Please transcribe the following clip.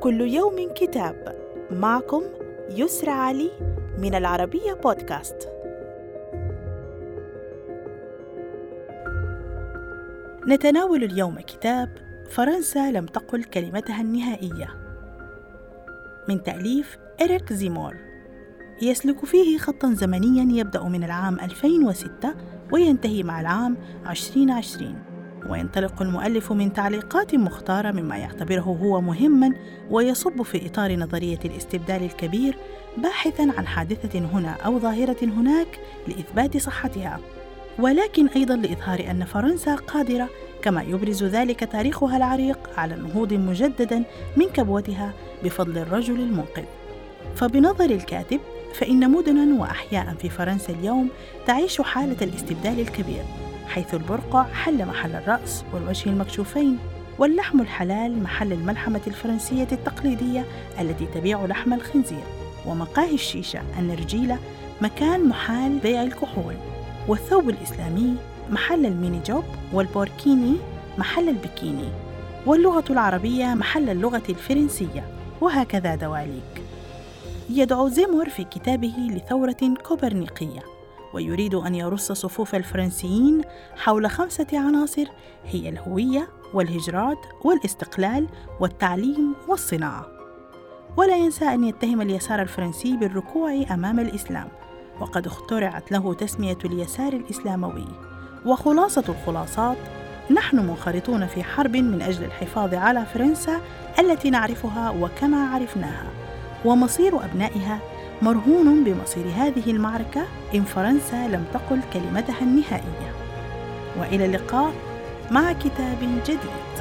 كل يوم كتاب. معكم يسرى علي من العربية بودكاست. نتناول اليوم كتاب فرنسا لم تقل كلمتها النهائية. من تأليف إريك زيمور. يسلك فيه خطا زمنيا يبدأ من العام 2006 وينتهي مع العام 2020 وينطلق المؤلف من تعليقات مختارة مما يعتبره هو مهما ويصب في إطار نظرية الاستبدال الكبير باحثا عن حادثة هنا أو ظاهرة هناك لإثبات صحتها. ولكن أيضا لإظهار أن فرنسا قادرة كما يبرز ذلك تاريخها العريق على النهوض مجددا من كبوتها بفضل الرجل المنقذ. فبنظر الكاتب فإن مدنا وأحياء في فرنسا اليوم تعيش حالة الاستبدال الكبير. حيث البرقع حل محل الرأس والوجه المكشوفين واللحم الحلال محل الملحمة الفرنسية التقليدية التي تبيع لحم الخنزير ومقاهي الشيشة النرجيلة مكان محال بيع الكحول والثوب الإسلامي محل الميني جوب والبوركيني محل البكيني واللغة العربية محل اللغة الفرنسية وهكذا دواليك. يدعو زيمور في كتابه لثورة كوبرنيقية. ويريد أن يرص صفوف الفرنسيين حول خمسة عناصر هي الهوية والهجرات والاستقلال والتعليم والصناعة. ولا ينسى أن يتهم اليسار الفرنسي بالركوع أمام الإسلام وقد اخترعت له تسمية اليسار الإسلاموي. وخلاصة الخلاصات نحن منخرطون في حرب من أجل الحفاظ على فرنسا التي نعرفها وكما عرفناها ومصير أبنائها مرهون بمصير هذه المعركة إن فرنسا لم تقل كلمتها النهائية. وإلى اللقاء مع كتاب جديد.